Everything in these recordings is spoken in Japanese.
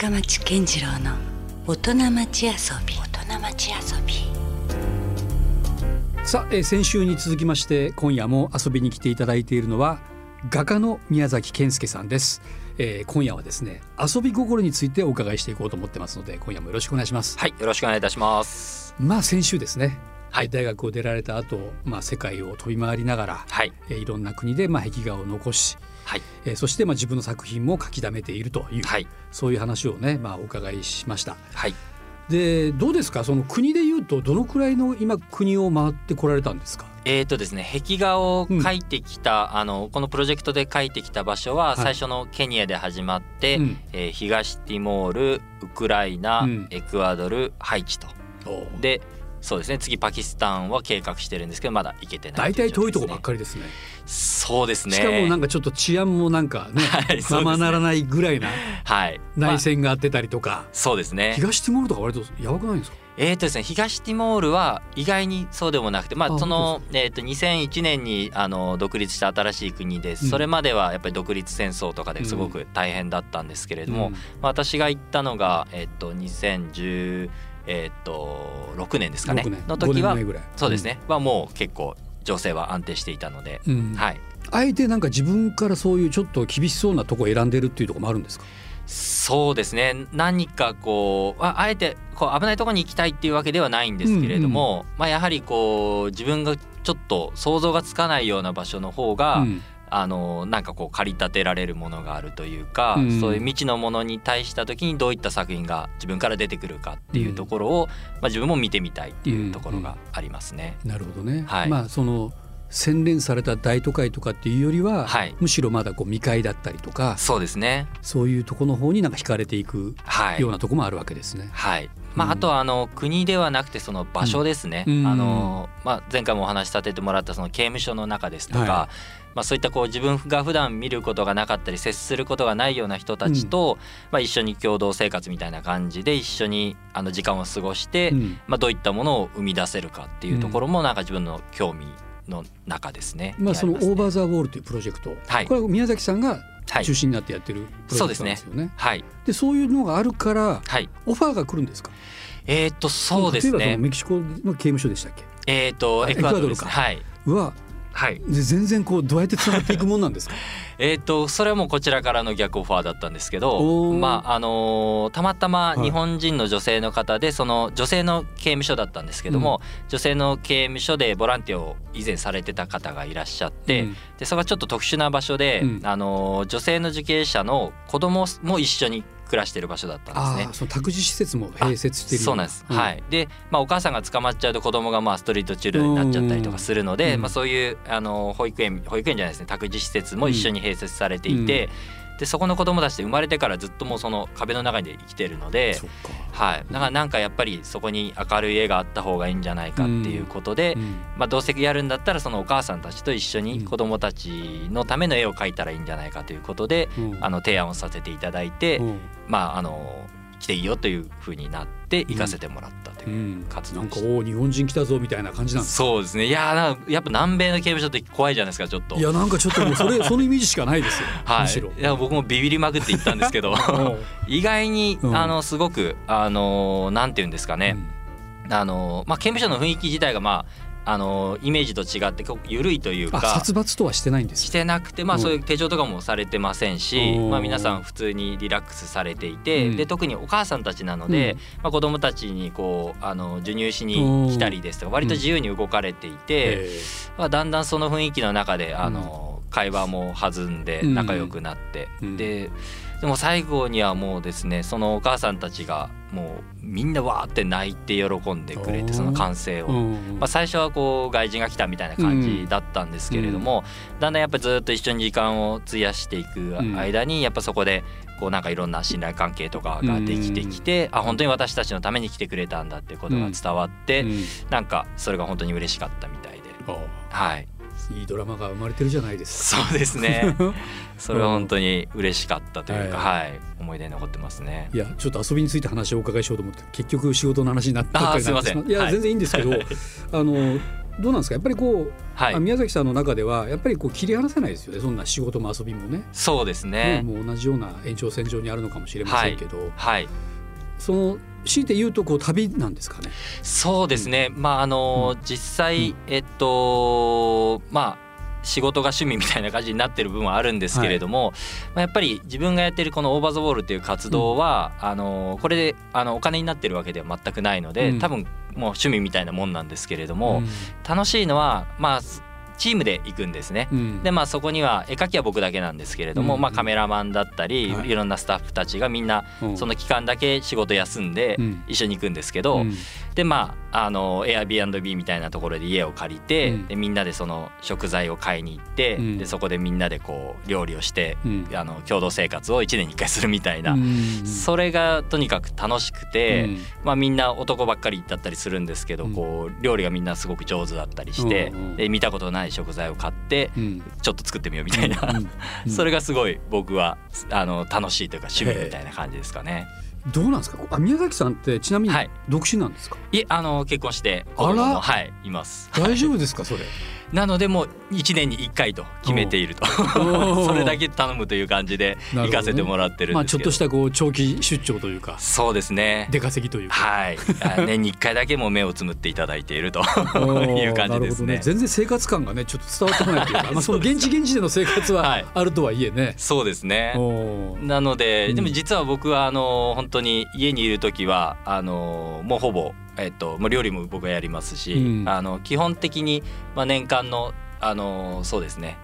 深町健次郎の大人町遊び。大人町遊び。さあ、えー先週に続きまして今夜も遊びに来ていただいているのは画家の宮崎健介さんです、えー今夜はですね遊び心についてお伺いしていこうと思ってますので今夜もよろしくお願いします。はい、よろしくお願いいたします。まあ先週ですね、はい。大学を出られた後、まあ世界を飛び回りながら、はい、えーいろんな国でまあ壁画を残し、はい、えーそしてまあ自分の作品も書き溜めているという、はい、そういう話をねまあお伺いしました。はい。でどうですか？その国でいうとどのくらいの今国を回ってこられたんですか？えーとですね、壁画を描いてきた、あのこのプロジェクトで描いてきた場所は、はい。最初のケニアで始まって、うん。えー東ティモール、ウクライナ、うん。エクアドル、ハイチと。で、そうですね。次パキスタンは計画してるんですけど、まだ行けてない大体遠いとこばっり。かりですね。そうですね。しかもなんかちょっと治安もなんか ね、はいままならないぐらいな内戦があってたりとか、そうですね。東ティモールとか割とやばくないんですか？えーとですね、東ティモールは意外にそうでもなくて、まああ、その本、えー、と2001年にあの独立した新しい国です、うん。それまではやっぱり独立戦争とかですごく大変だったんですけれども、うん。まあ、私が行ったのが、えー、と2016、えー、と6年ですかね。6年。の時5は年前ぐらい。そうですね、はもう結構情勢は安定していたので、うん。はい、あえてなんか自分からそういうちょっと厳しそうなとこを選んでるっていうところもあるんですか？そうですね。何かこうああえてこう危ないところに行きたいっていうわけではないんですけれども、まあ、やはりこう自分がちょっと想像がつかないような場所の方が、うんあのなんかこう駆り立てられるものがあるというか、うん。そういう未知のものに対した時にどういった作品が自分から出てくるかっていうところを、まあ、自分も見てみたいっていうところがありますね。なるほどね、はい。まあその洗練された大都会とかっていうよりは、はい。むしろまだこう未開だったりとかそうですね。そういうところの方になんか惹かれていくはい。ようなところもあるわけですね。はい。まあ、うん。あとはあの国ではなくてその場所ですね、うん。あのまあ、前回もお話しさせてもらったその刑務所の中ですとか、はまあ、そういったこう自分が普段見ることがなかったり接することがないような人たちと、まあ、一緒に共同生活みたいな感じで一緒にあの時間を過ごして、うん。まあ、どういったものを生み出せるかっていうところもなんか自分の興味の中ですね。まあ、そのオーバー・ザ・ウォールというプロジェクト、はい。これは宮崎さんがはい。中心になってやってるプロジェクトなんですよね。はい、でそういうのがあるからはい、オファーが来るんですか？えーっとそうです例えばそのねメキシコの刑務所でしたっけ？えーっとあエクアドルですエクアドルかはい。ははい。で全然こうどうやってつながっていくもんなんですか？えー、とそれはもうこちらからの逆オファーだったんですけおどー。まああのーたまたまはい。日本人の女性の方でその女性の刑務所だったんですけども、女性の刑務所でボランティアを以前されてた方がいらっしゃって、うん。でそれがちょっと特殊な場所で、うん。あのー女性の受刑者の子供も一緒に暮らしてる場所だったんですね。その託児施設も併設してそうなんです、はい。で、まあ、お母さんが捕まっちゃうと子供がまあストリートチルドになっちゃったりとかするので、うん。まあ、そういうあの保育園保育園じゃないですね。託児施設も一緒に併設されていて、でそこの子供たちって生まれてからずっともうその壁の中で生きてるのではい、だからなんかやっぱりそこに明るい絵があった方がいいんじゃないかっていうことで、うん。まあ、どうせやるんだったらそのお母さんたちと一緒うん。に子供たちのための絵を描いたらいいんじゃないかということで、うん。あの提案をさせていただいて、うん。まああの来ていいよというふうになって行かせてもらったとういうん。活なんか動でした。おー日本人来たぞみたいな感じなんですそうですね。いやーなんかやっぱ南米の刑務所って怖いじゃないですかちょっと。いやなんかちょっともうそれ そのイメージしかないですよ、はい、むしろ。いや僕もビビりまくって行ったんですけど。意外に、うん。あのすごくあのなんて言うんですかね、あのまあ、刑務所の雰囲気自体がまああのイメージと違って結構緩いというか殺伐とはしてないんですよしてなくてまうん。あそういう手錠とかもされてませんし、うん。まあ、皆さん普通にリラックスされていて、うん。で特にお母さんたちなので、うん。まあ、子供たちにこうあの授乳しに来たりですとか割と自由に動かれていて、えまあ、だんだんその雰囲気の中であの、会話も弾んでうん。仲良くなって、うん。ででも最後にはもうですねそのお母さんたちがもうみんなわーって泣いて喜んでくれてその歓声を。うんまあ、最初はこう外人が来たみたいな感じだったんですけれども、だんだんやっぱりずっと一緒に時間を費やしていく間にやっぱそこでこうなんかいろんな信頼関係とかができてきて、あ本当に私たちのために来てくれたんだっていうことが伝わって、うんなんかそれが本当に嬉しかったみたいで、あはい、いいドラマが生まれてるじゃないですか。そうですね。それは本当に嬉しかったというか、ははい。思い出に残ってますね。いやちょっと遊びについて話をお伺いしようと思って結局仕事の話になったりなんですすいや、はい。全然いいんですけど、はい。あのどうなんですか？やっぱりこう、はい。あ宮崎さんの中ではやっぱりこう切り離せないですよね。そんな仕事も遊びもね。そうですね。ねもう同じような延長線上にあるのかもしれませんけど、はい。その強いて言うとこう旅なんですかね？そうですね、まああの実際、えっとまあ仕事が趣味みたいな感じになってる部分はあるんですけれども、まあ、やっぱり自分がやってるこの「オーバー・ザ・ウォール」っていう活動は、あのこれであのお金になってるわけでは全くないので、うん。多分もう趣味みたいなもんなんですけれども、ん。楽しいのはまあチームで行くんですね。うん。でまあそこには絵描きは僕だけなんですけれども、うん。まあ、カメラマンだったり、はい。い、ろんなスタッフたちがみんなうん。その期間だけ仕事休んでうん。一緒に行くんですけど、うんでまああの Airbnb みたいなところで家を借りて、うん。でみんなでその食材を買いに行って、うん。でそこでみんなでこう料理をして、うん。あの共同生活を1年に1回するみたいな、うん。それがとにかく楽しくて、うん。まあ、みんな男ばっかりだったりするんですけど、うん。こう料理がみんなすごく上手だったりして、で見たことない食材を買ってうん。ちょっと作ってみようみたいな、それがすごい僕はあの楽しいというか趣味みたいな感じですかね。どうなんですか？あ宮崎さんってちなみにはい。独身なんですか、いえあの結婚して子供あら。もはいいます。大丈夫ですか？それなのでもう1年に1回と決めていると。お それだけ頼むという感じで行かせてもらってるちょっとしたこう長期出張というか。そうですね。出稼ぎというか。はい。あ 年に1回だけもう目をつむっていただいていると。いう感じですね。なるほど全然生活感がねちょっと伝わってこないというかまあその現地現地での生活ははい。あるとはいえね、そうですね。なので、うん。でも実は僕はあの本当に家にいる時はあのもうほぼ、えっと、もう料理も僕はやりますし、うん。あの基本的に、まあ、年間のあのそうですね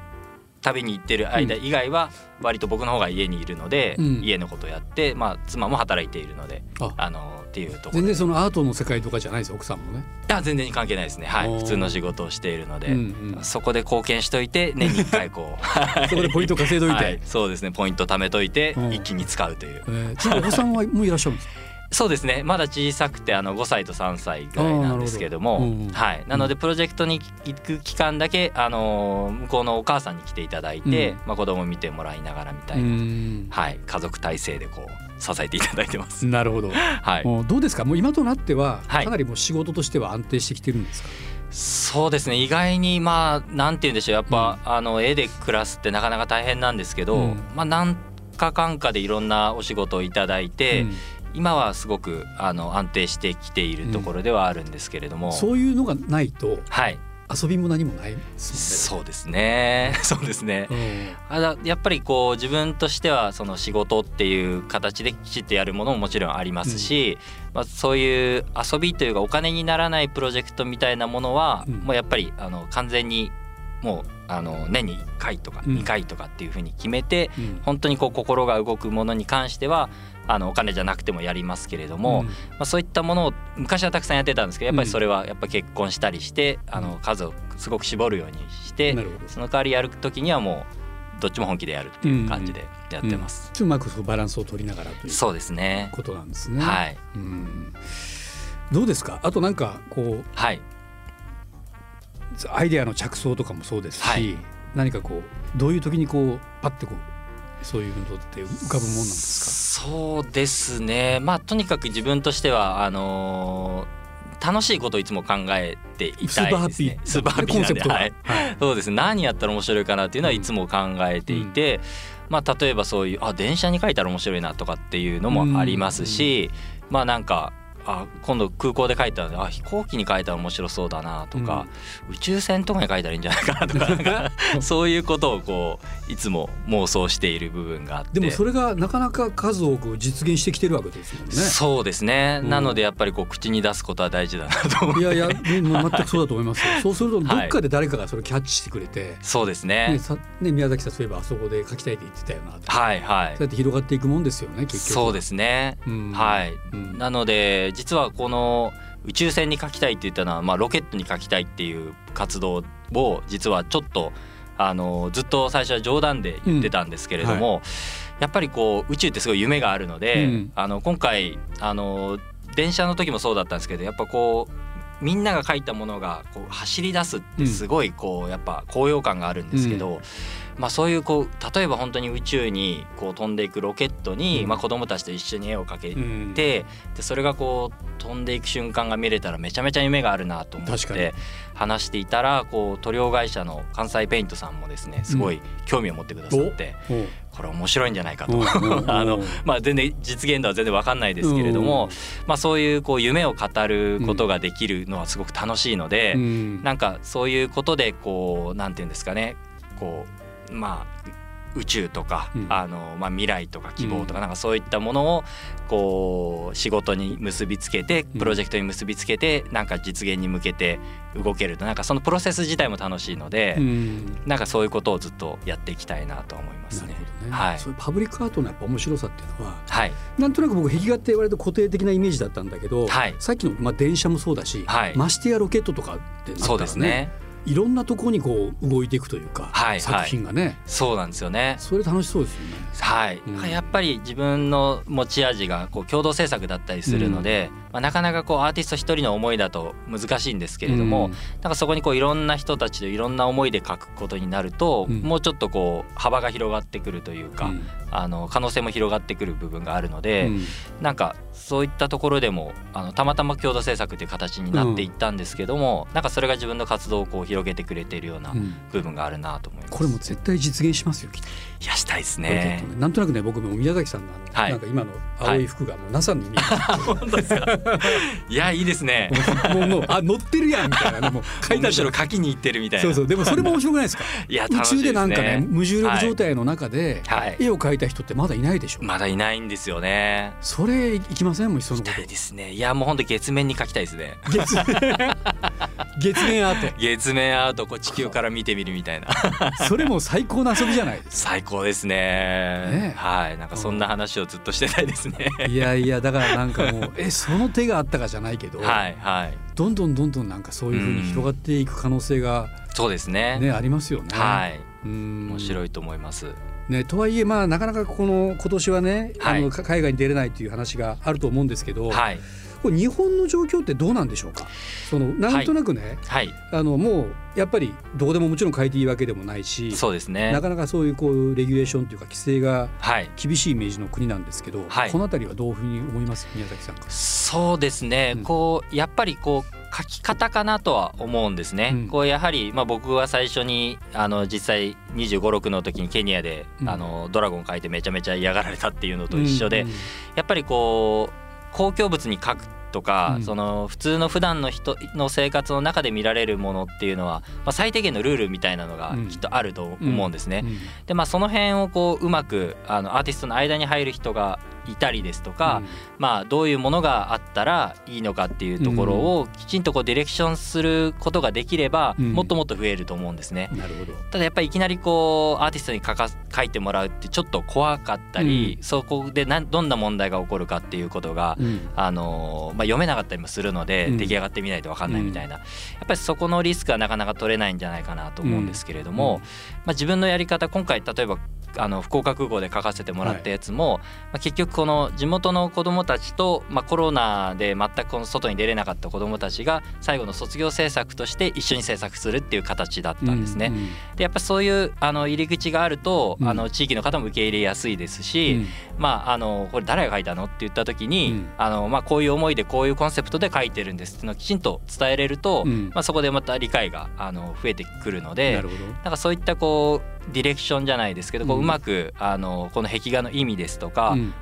旅に行ってる間以外は割と僕の方が家にいるので、うん。家のことやって、まあ、妻も働いているのであ。あのっていうところ全で然そのアートの世界とかじゃないです奥さんもね。いや全然関係ないですね。はい。普通の仕事をしているので、うんうん。そこで貢献しといて年に1回こう。そこでポイント稼いどいて、はい、そうですね。ポイント貯めといてうん。一気に使うという。えーちなみにお子さんはもういらっしゃるんですか？そうですね。まだ小さくてあの5歳と3歳ぐらいなんですけども。はい、なのでプロジェクトに行く期間だけ、あのー向こうのお母さんに来ていただいて、うん。まあ、子供見てもらいながらみたういな、ん。はい、家族体制でこう支えていただいてます。なるほど、はい、もうどうですか？もう今となってははい。かなりもう仕事としては安定してきてるんですか、そうですね。意外にまあなんて言うんでしょう。やっぱ、あの絵で暮らすってなかなか大変なんですけど、うん。まあなんかかんかでいろんなお仕事をいただいて、うん今はすごくあの安定してきているところではあるんですけれども、そういうのがないとはい。遊びも何もないですそうですね。そうですね。もん。やっぱりこう自分としてはその仕事っていう形できちっとやるものももちろんありますし、まあ、そういう遊びというかお金にならないプロジェクトみたいなものは、うん。もうやっぱりあの完全にもうあの年に1回とかうん。2回とかっていうふうに決めて、うん。うん本当にこう心が動くものに関してはあのお金じゃなくてもやりますけれども、うん。まあ、そういったものを昔はたくさんやってたんですけどやっぱりそれはやっぱ結婚したりして、あの数をすごく絞るようにして、その代わりやる時にはもうどっちも本気でやるっていう感じでやってます。うん。うまくそのバランスを取りながらというそうですね。ことなんですね。はい。うん。どうですか？あとなんかこうはいアイデアの着想とかもそうですし、はい何かこうどういう時にこうパッてこうそういうのって浮かぶもんなんですそうですね。まあとにかく自分としてはあのー楽しいことをいつも考えていかスーたいですね。パーハッピースーパーハッピーなんで、コンセプトが、はい。はいそうですね。何やったら面白いかなっていうのはいつも考えていて、まあ例えばそういうあ電車に書いたら面白いなとかっていうのもありますし、まあなんか。あ今度空港で書いたらあ飛行機に書いたら面白そうだなとか、宇宙船とかに書いたらいいんじゃないかなとかなんか そういうことをこういつも妄想している部分があってでもそれがなかなか数多く実現してきてるわけですもんね。そうですね、うんなのでやっぱりこう口に出すことは大事だなと思ういやいや、全くそうだと思いますよ。そうするとどはいっかで誰かがそれをキャッチしてくれて、そうですねね宮崎さんそういえばあそこで書きたいって言ってたよなと。はいはいそうやって広がっていくもんですよね結局。そうですね、うんはい、うんなので実はこの宇宙船に書きたいって言ったのは、まあ、ロケットに書きたいっていう活動を実はちょっとあのずっと最初は冗談で言ってたんですけれども、やっぱりこう宇宙ってすごい夢があるので、うん。あの今回あの電車の時もそうだったんですけどやっぱこうみんなが書いたものがこう走り出すってすごいこうやっぱ高揚感があるんですけど、まあ、そういうこう例えば本当に宇宙にこう飛んでいくロケットに、うん。まあ、子供たちと一緒に絵を描けて、うん。でそれがこう飛んでいく瞬間が見れたらめちゃめちゃ夢があるなと思って話していたらこう塗料会社の関西ペイントさんもですねすごい興味を持ってくださって、おうこれ面白いんじゃないかと。あのまあ、全然実現度は全然わかんないですけれども、まあ、そういうこう夢を語ることができるのはすごく楽しいので、うん。なんかそういうことでこうなんて言うんですかねこうまあ宇宙とか、うん。あのまあ、未来とか希望とか、うん。なんかそういったものをこう仕事に結びつけてうん。プロジェクトに結びつけて、なんか実現に向けて動けるとなんかそのプロセス自体も楽しいので、うん。なんかそういうことをずっとやっていきたいなと思いますね。ね、はい。そういうパブリックアートのやっぱ面白さっていうのははい、なんとなく僕壁画って割と固定的なイメージだったんだけど、はい。さっきの、まあ、電車もそうだし、はい。ましてやロケットとかってなったそうらですね。いろんなところにこう動いていくというか、はい作品がね、そうなんですよね。それ楽しそうですよね。はい、うん。やっぱり自分の持ち味がこう共同制作だったりするので、まあ、なかなかこうアーティスト一人の思いだと難しいんですけれども、うん。なんかそこにこういろんな人たちといろんな思いで書くことになると、うん。もうちょっとこう幅が広がってくるというか、うん。あの可能性も広がってくる部分があるので、うん。なんかそういったところでもあのたまたま共同制作という形になっていったんですけども、なんかそれが自分の活動をこう広げてくれているようなうん部分があるなと思います。これも絶対実現しますよきっといやしたいですねト。ねなんとなくね僕も宮崎さんのはいなんか今の青い服がもう NASA に見え 本当ですか。いやいいですね。て、もうもうあ乗ってるやんみたいなねもう書いてあむるしろ書きに行ってるみたいな。そうそうでもそれも面白くないですか？いや宇宙でなんかね無重力状態の中ではい。絵を描いた人ってまだいないでしょ、まだいないんですよね。それいきません？もういっそのことですね。いやもう本当月面に書きたいですね。月月面アー 月面アートこう地球から見てみるみたいな。ト それも最高な遊びじゃないです最高ですね。ねはい。なんかそんな話をずっとしてたいですね。かいやいやだからなんかもうえその手があったかじゃないけど、はいはい。どんどんどんどんなんかそういうふうに広がっていく可能性がそうですね。ねありますよね。はい。うん。面白いと思います。ね、とはいえまあなかなかこの今年はね、はい。あのか海外に出れないという話があると思うんですけど、はいこれ日本の状況ってどうなんでしょうか？そのなんとなくね、はい。あのもうやっぱりどこでももちろん変えていいわけでもないしそうですねな。かなかそういうこうレギュレーションというか規制がはい。厳しいイメージの国なんですけど、はいこの辺りはどういうふうに思います？宮崎さん。そうですね、うんこうやっぱりこう書き方かなとは思うんですね。うんこうやはり、まあ、僕は最初にあの実際2 5 6の時にケニアで、うんあのドラゴン書いてめちゃめちゃ嫌がられたっていうのと一緒で、うんやっぱりこう公共物に書くとか、うん。その普通の普段の人の生活の中で見られるものっていうのは、まあ、最低限のルールみたいなのがうん。きっとあると思うんですね。うん。でまあその辺をこううまくあのアーティストの間に入る人がいたりですとか、まあ、どういうものがあったらいいのかっていうところをきちんとこうディレクションすることができれば、うん。もっともっと増えると思うんですね。うんなるほど。ただやっぱりいきなりこうアーティストに書か書いてもらうってちょっと怖かったり、そこでなんどんな問題が起こるかっていうことが、うん。あのーまあ、読めなかったりもするので、うん。出来上がってみないと分かんないみたいな、やっぱりそこのリスクはなかなか取れないんじゃないかなと思うんですけれども、うんまあ、自分のやり方今回例えばあの福岡空港で書かせてもらったやつも、まあ、結局この地元の子どもたちと、まあ、コロナで全くこの外に出れなかった子どもたちが最後の卒業制作として一緒に制作するっていう形だったんですね。うんでやっぱそういうあの入り口があると、うん。あの地域の方も受け入れやすいですし、まあ、あのこれ誰が書いたのって言った時に、うん。あのまあ、こういう思いでこういうコンセプトで書いてるんですっていうのをきちんと伝えれると、うん。まあ、そこでまた理解があの増えてくるのなでるほど。なんかそういったこうディレクションじゃないですけど、こううまくあのこの壁画の意味ですとかうん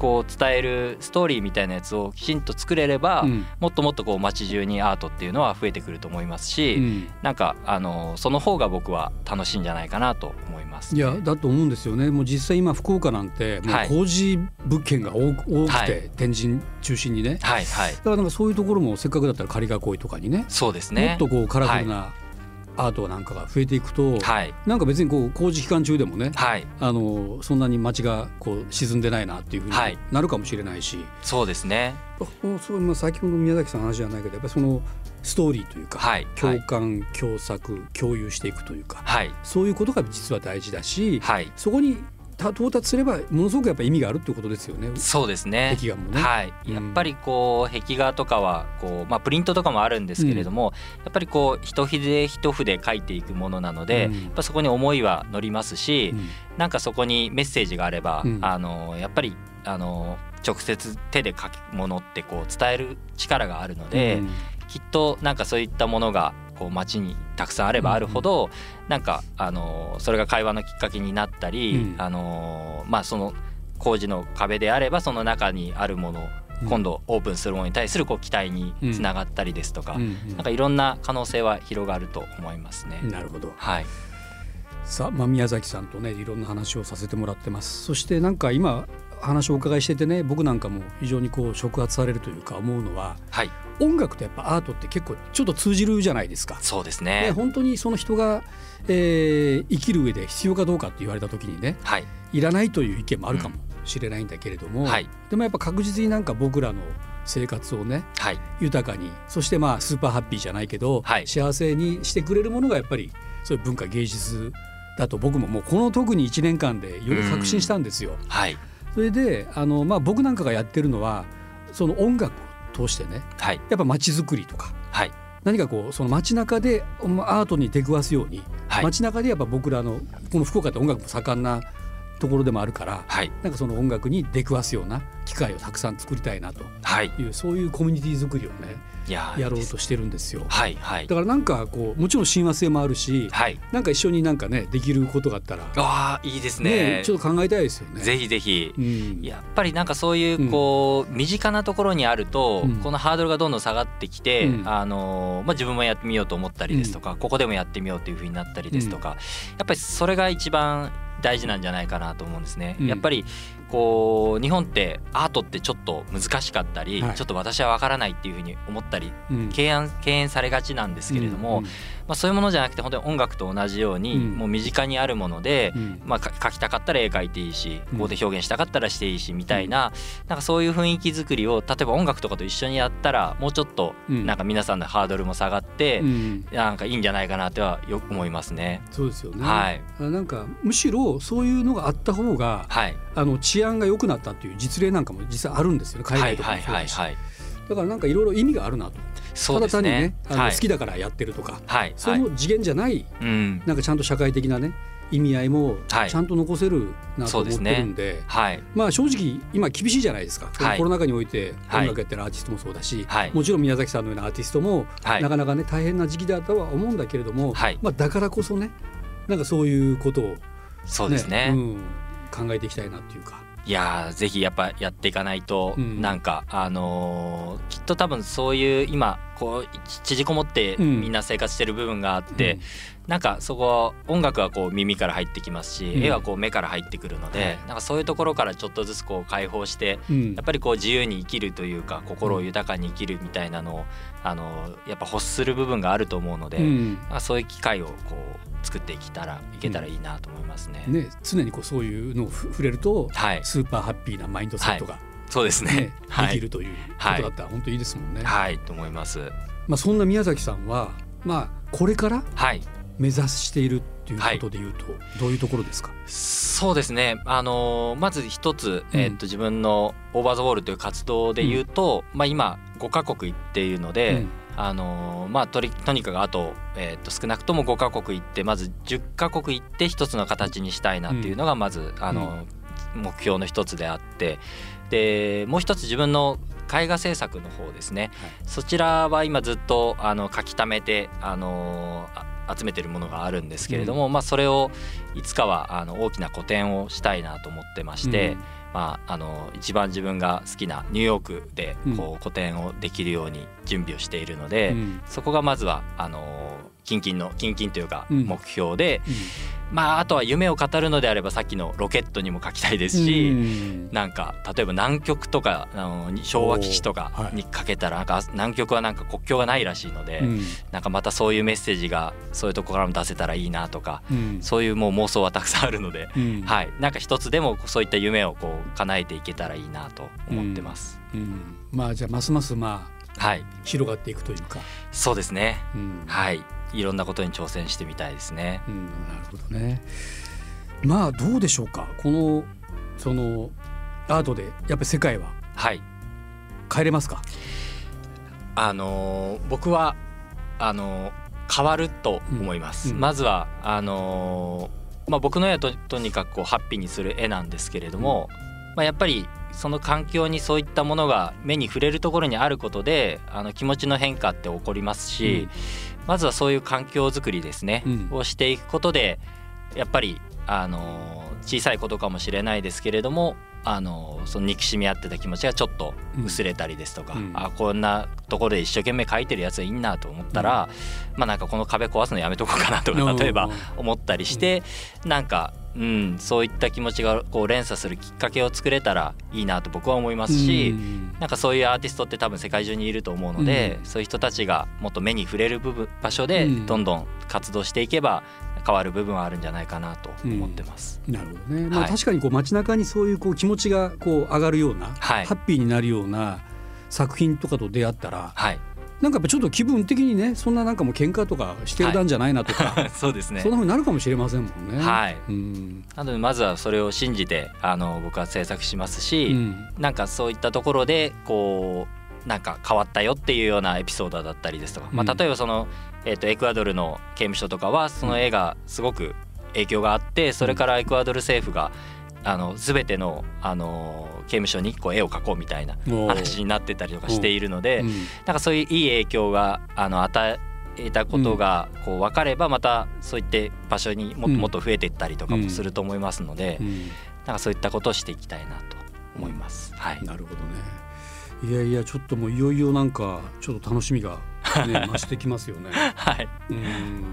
こう伝えるストーリーみたいなやつをきちんと作れれば、うん。もっともっとこう街中にアートっていうのは増えてくると思いますし、うん。なんかあのその方が僕は楽しいんじゃないかなと思います、いやだと思うんですよね。もう実際今福岡なんてもうはい。工事物件が多く多くはて天神中心にね。はいはい。だからなんかそういうところもせっかくだったら仮囲いとかにね。そうですもねっとこうカラフルなアートなんかが増えていくと、はい。なんか別にこう工事期間中でもね、はい。あのそんなに街がこう沈んでないなっていうふうにはい。なるかもしれないし、そうですね。そうまあ先ほど宮崎さんの話じゃないけどやっぱりそのストーリーというか、はい。共感共作共有していくというか、はい。そういうことが実は大事だし、はい。そこに到達すればものすごくやっぱ意味があるってことですよね。そうですね。壁画もね。はい、やっぱりこう壁画とかはこう、まあ、プリントとかもあるんですけれども、やっぱりこう一筆一筆書いていくものなので、うん。やっぱそこに思いは乗りますし、うん。なんかそこにメッセージがあれば、うん。あのやっぱりあの直接手で書き物ってこう伝える力があるので、うん。きっとなんかそういったものがこう街にたくさんあればあるほど、なんかあのそれが会話のきっかけになったり、うん。あのまあその工事の壁であればその中にあるものうん。今度オープンするものに対するこう期待につながったりですとか、うんうん。なんかいろんな可能性は広がると思いますね。なるほど。はい、さあ、まあ、宮崎さんとねいろんな話をさせてもらってます。そしてなんか今話をお伺いしててね僕なんかも非常にこう触発されるというか思うのははい、音楽とやっぱアートって結構ちょっと通じるじゃないですか。そうですね、ね。本当にその人が、えー生きる上で必要かどうかって言われた時にねはい、いらないという意見もあるかもしれないんだけれども、はい。でもやっぱ確実になんか僕らの生活をねはい、豊かにそしてまあスーパーハッピーじゃないけど、はい。幸せにしてくれるものがやっぱりそういう文化芸術だと僕ももうこの特に1年間でより確信したんですよ。はい、それであの、まあ、僕なんかがやってるのはその音楽を通してね。はい、やっぱ街づくりとか。はい、何かこうその街中でまあアートに出くわすように、はい、街中でやっぱ僕らのこの福岡って音楽も盛んなところでもあるからはい、なんかその音楽に出くわすような機会をたくさん作りたいなと。はい、いうそういうコミュニティ作りをねいやろいうとしてるんですよ。はい、はい。だ、からなんかこうもちろん親和性もあるしはい、なんか一緒になんかねできることがあったらああ、いいですね。ねちょっと考えたいですよね。ぜひぜひ。うん。やっぱりなんかそういうこう身近なところにあるとうん。このハードルがどんどん下がってきてうん。あのまあ自分もやってみようと思ったりですとかここでもやってみようというふうになったりですとかやっぱりそれが一番大事なんじゃないかなと思うんですね。うんやっぱりこう日本ってアートってちょっと難しかったりはい。ちょっと私は分からないっていうふうに思ったりうん。敬遠敬遠されがちなんですけれども、うんまあ、そういうものじゃなくて本当に音楽と同じように、うん。もう身近にあるもので、うん。まあ、か描きたかったら絵描いていいしうん。ここで表現したかったらしていいしみたいな,、なんかそういう雰囲気作りを例えば音楽とかと一緒にやったらもうちょっとうん。なんか皆さんのハードルも下がって、うん。なんかいいんじゃないかなってはよく思いますね。そうですよね。はいあなんかむしろそういうのがあった方がはい、あの治安が良くなったっていう実例なんかも実際あるんですよね。海はい外とかはいもそうだし。はいはいだからなんかいろいろ意味があるなと。そうですただ単にねね。はい。あの好きだからやってるとか、はいはい。その次元じゃないうん。なんかちゃんと社会的なね意味合いもはい。ちゃんと残せるなと思ってそうですね。るんで。はい。まあ正直今厳しいじゃないですか、はい。コロナ禍においてはい。音楽やってるアーティストもそうだし、はい。もちろん宮崎さんのようなアーティストもはい。なかなかね大変な時期だとは思うんだけれども、はい。まあ、だからこそねなんかそういうことを、ねそうですね。うん、考えていきたいなっていうか。いやーぜひやっぱやっていかないと、うん。なんかあのーきっと多分そういう今こう縮こもってうん。みんな生活してる部分があって、なんかそこ音楽はこう耳から入ってきますし、うん。絵はこう目から入ってくるので、はい。なんかそういうところからちょっとずつこう解放してうん。やっぱりこう自由に生きるというか心を豊かに生きるみたいなのをあのやっぱ欲する部分があると思うので、うん。そういう機会をこう作っていけたらいけたらいいなと思いますね。ね、常にこうそういうのをふ触れるとはい、スーパーハッピーなマインドセットが、そうですね。ね。はい、できるということだったら本当いいですもんね。はい、と思います。まあ、そんな宮崎さんは、まあ、これからはい、目指しているっていうことでいうと、どういうところですか、そうですね。あのーまず一つ、うん。えーっと自分のオーバーザウォールという活動で言うと、まあ今5カ国行っているので、うん。あのーまあとりとにかくあとえーっと少なくとも5カ国行ってまず10カ国行って一つの形にしたいなっていうのがまず、あのー目標の一つであって、でもう一つ自分の絵画制作の方ですね、そちらは今ずっとあの書き溜めて、あの集めてるものがあるんですけれども、まあ、それをいつかはあの大きな個展をしたいなと思ってまして、まあ、あの一番自分が好きなニューヨークでこう個展をできるように準備をしているので、うん。そこがまずはあの近々の近々というかうん。目標で、うん。まああとは夢を語るのであればさっきのロケットにも書きたいですし、うん。なんか例えば南極とかあの昭和基地とかにかけたらなんか南極はなんか国境がないらしいので、うん。なんかまたそういうメッセージがそういうところからも出せたらいいなとかうん。そういうもう妄想はたくさんあるので、うん。はい、なんか一つでもそういった夢をこう叶えていけたらいいなと思ってます。うん。まあじゃあますますまあはい、広がっていくというか、そうですね。うん。はい、いろんなことに挑戦してみたいですね。うん、なるほどね。まあどうでしょうか？このそのアートでやっぱり世界ははい。変えれますか？あのー僕はあのー変わると思います、うん。うんまずはあのーまあ、僕の絵はととにかくこうハッピーにする絵なんですけれども、まあ、やっぱりその環境にそういったものが目に触れるところにあることであの気持ちの変化って起こりますし、まずはそういう環境づくりですね、うん。をしていくことでやっぱりあの小さいことかもしれないですけれどもあのその憎しみ合ってた気持ちがちょっと薄れたりですとか、うん。あこんなところで一生懸命描いてるやつはいいなと思ったら、まあなんかこの壁壊すのやめとこうかなとか例えば思ったりして、なんか、うん、そういった気持ちがこう連鎖するきっかけを作れたらいいなと僕は思いますし。うん。なんかそういうアーティストって多分世界中にいると思うので、うん。そういう人たちがもっと目に触れる部分場所でうん。どんどん活動していけば変わる部分はあるんじゃないかなと思ってます。なるほどね、まあ、はい。確かにこう街中にそういうこう気持ちがこう上がるような、はい。ハッピーになるような作品とかと出会ったらはい、なんかやっぱちょっと気分的にねそんななんかもう喧嘩とかしてるんじゃないなとか、そうですね。そんな風になるかもしれませんもんね。はい。うん。なのでまずはそれを信じてあの僕は制作しますし、うん。なんかそういったところでこうなんか変わったよっていうようなエピソードだったりですとか、まうん。あ、例えばその、えー、とエクアドルの刑務所とかはその絵がすごく影響があってそれからエクアドル政府があの全ての、あの刑務所にこう絵を描こうみたいな話になってたりとかしているので、うん。なんかそういういい影響があの与えたことがこう分かればまたそういった場所にもっともっと増えていったりとかもすると思いますので、うん。なんかそういったことをしていきたいなと思います。はい、なるほどね。いやいやちょっともういよいよなんかちょっと楽しみが、ね、増してきますよね。はい、うん。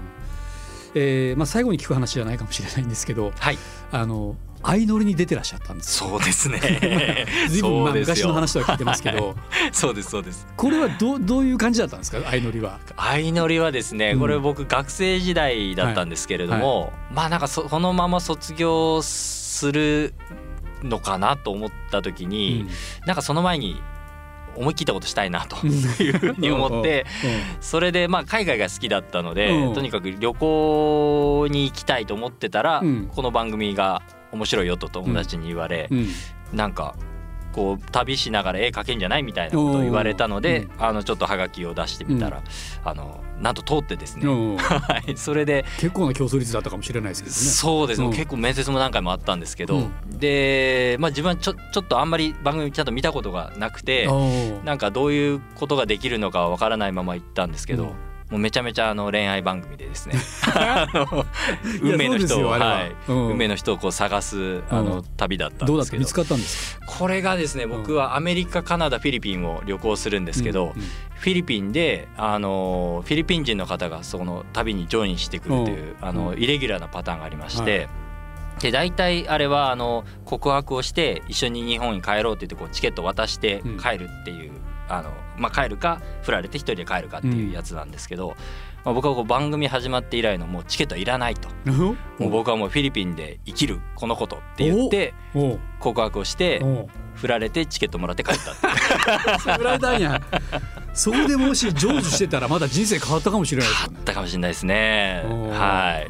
えーまあ、最後に聞く話じゃないかもしれないんですけどはい、あの相乗りに出てらっしゃったんです。よ。そうですね。ずいぶんまあ昔の話とは聞いてますけど。そうですそうです。これはどうどういう感じだったんですか？相乗りは。相乗りはですね、うん。これ僕学生時代だったんですけれども、まあなんかそそのまま卒業するのかなと思った時に、なんかその前に思い切ったことしたいなと。うん。いうふうに思ってうん。それでまあ海外が好きだったので、うん。とにかく旅行に行きたいと思ってたら、うん。この番組が面白いよと友達に言われ、うん。なんかこう旅しながら絵描けんじゃないみたいなことを言われたので、うん。あのちょっとハガキを出してみたら、あのなんと通ってですね、うん。はい、それで、結構な競争率だったかもしれないですけどね。そうですね、うん。結構面接も何回もあったんですけど、で、まあ、自分はちょちょっとあんまり番組ちゃんと見たことがなくてなんかどういうことができるのかわからないまま行ったんですけど、うんもうめちゃめちゃあの恋愛番組でですね。運命の人を、は。はい。うん。運命の人をこう探すあの、うん旅だったんどうだですけど。った？見つかったんですか？これがですね僕はアメリカカナダフィリピンを旅行するんですけど、うんフィリピンであのフィリピン人の方がその旅にジョインしてくるという、あのうん。イレギュラーなパターンがありまして、で大体あれはあの告白をして一緒に日本に帰ろうって言ってこうチケット渡してうん。帰るっていう、あのまあ、帰るか振られて一人で帰るかっていうやつなんですけど、まあ、僕はこう番組始まって以来のもうチケットはいらないと。もう僕はもうフィリピンで生きるこのことって言って告白をして振られてチケットもらって帰った振ら れたんや。そこでもし成就してたらまだ人生変わったかもしれないねあっ。たかもしれないですね。は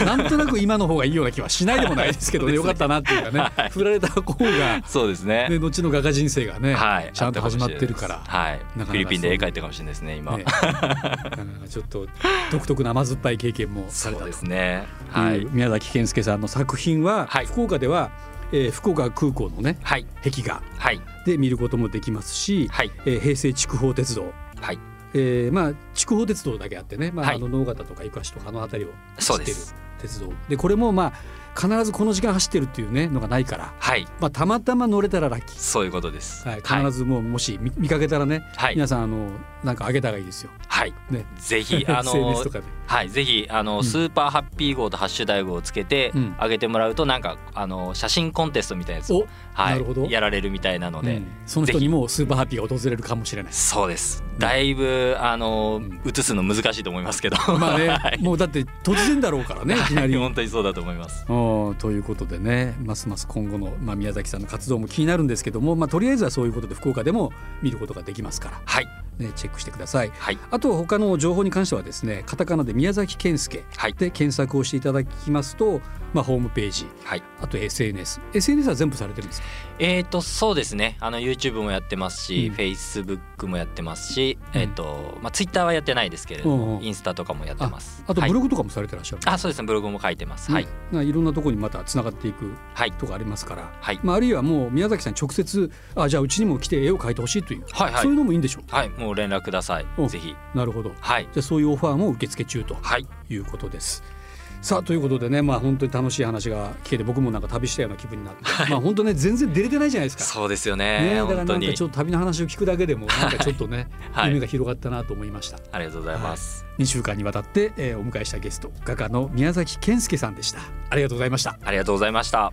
い。なんとなく今の方がいいような気はしないでもないですけどね よかったなっていうかね、はい振られた方が、そうですね。ね、後の画家人生がね、はい。ちゃんと始まってるから、はい。なかなかフィリピンで絵描いてるかもしれないですね。今。ねちょっと独特な甘酸っぱい経験もされたとそうですね。ははいい。宮崎健介さんの作品は、はい福岡では、えー福岡空港のねはい。壁画はい。で見ることもできますし、はい。えー平成筑豊鉄道、はい。えーまあ筑豊鉄道だけあってね、まあはいあの能形とか生かしとかあの辺りを走ってる。鉄道でこれもまあ必ずこの時間走ってるっていうねのがないから、はい。まあ、たまたま乗れたらラッキー。そういうことです。はい、必ずもうもし見見かけたらね、はい。皆さんあのなんかあげた方がいいですよ。はい。ね、ぜひ あの。はいぜひあの、うんスーパーハッピー号とハッシュタグをつけてうん上げてもらうとなんかあの写真コンテストみたいなやつをお、はなるほどいやられるみたいなので。うんその人にもスーパーハッピーが訪れるかもしれない。そうです。だいぶあのうん映すの難しいと思いますけど。まあね、はいもうだって突然だろうからねいきなり。本当にそうだと思います。ということでねますます今後の、まあ、宮崎さんの活動も気になるんですけども、まあ、とりあえずはそういうことで福岡でも見ることができますからはい。ね、チェックしてください。はい。あと他の情報に関してはですねカタカナで宮崎健介はい。で検索をしていただきますと、まあ、ホームページはい。あと SNS SNS は全部されてるんですか？えー、とそうですね。あの YouTube もやってますし、うん。Facebook もやってますし、うん。えーとまあ、Twitter はやってないですけれども、うんうん。インスタとかもやってます。あとはい。ブログとかもされてらっしゃる、あそうですね。ブログも書いてます、はい。うんいろんなところにまたつながっていくはい。とこありますから、はい。まあ、あるいはもう宮崎さん直接あじゃあうちにも来て絵を描いてほしいという、はいはい。そういうのもいいんでしょうはい。もう連絡ください。おぜひ。なるほど。はい。じゃあそういうオファーも受付中と。はい。いうことです。さあということでねまあ本当に楽しい話が聞けて僕もなんか旅したような気分になって、まあ本当ね全然出れてないじゃないですか。そうですよねね、だからなんかちょっと旅の話を聞くだけでもなんかちょっとね、はい。夢が広がったなと思いました。ありがとうございます、2週間にわたって、えーお迎えしたゲスト画家の宮崎健介さんでした。ありがとうございました。ありがとうございました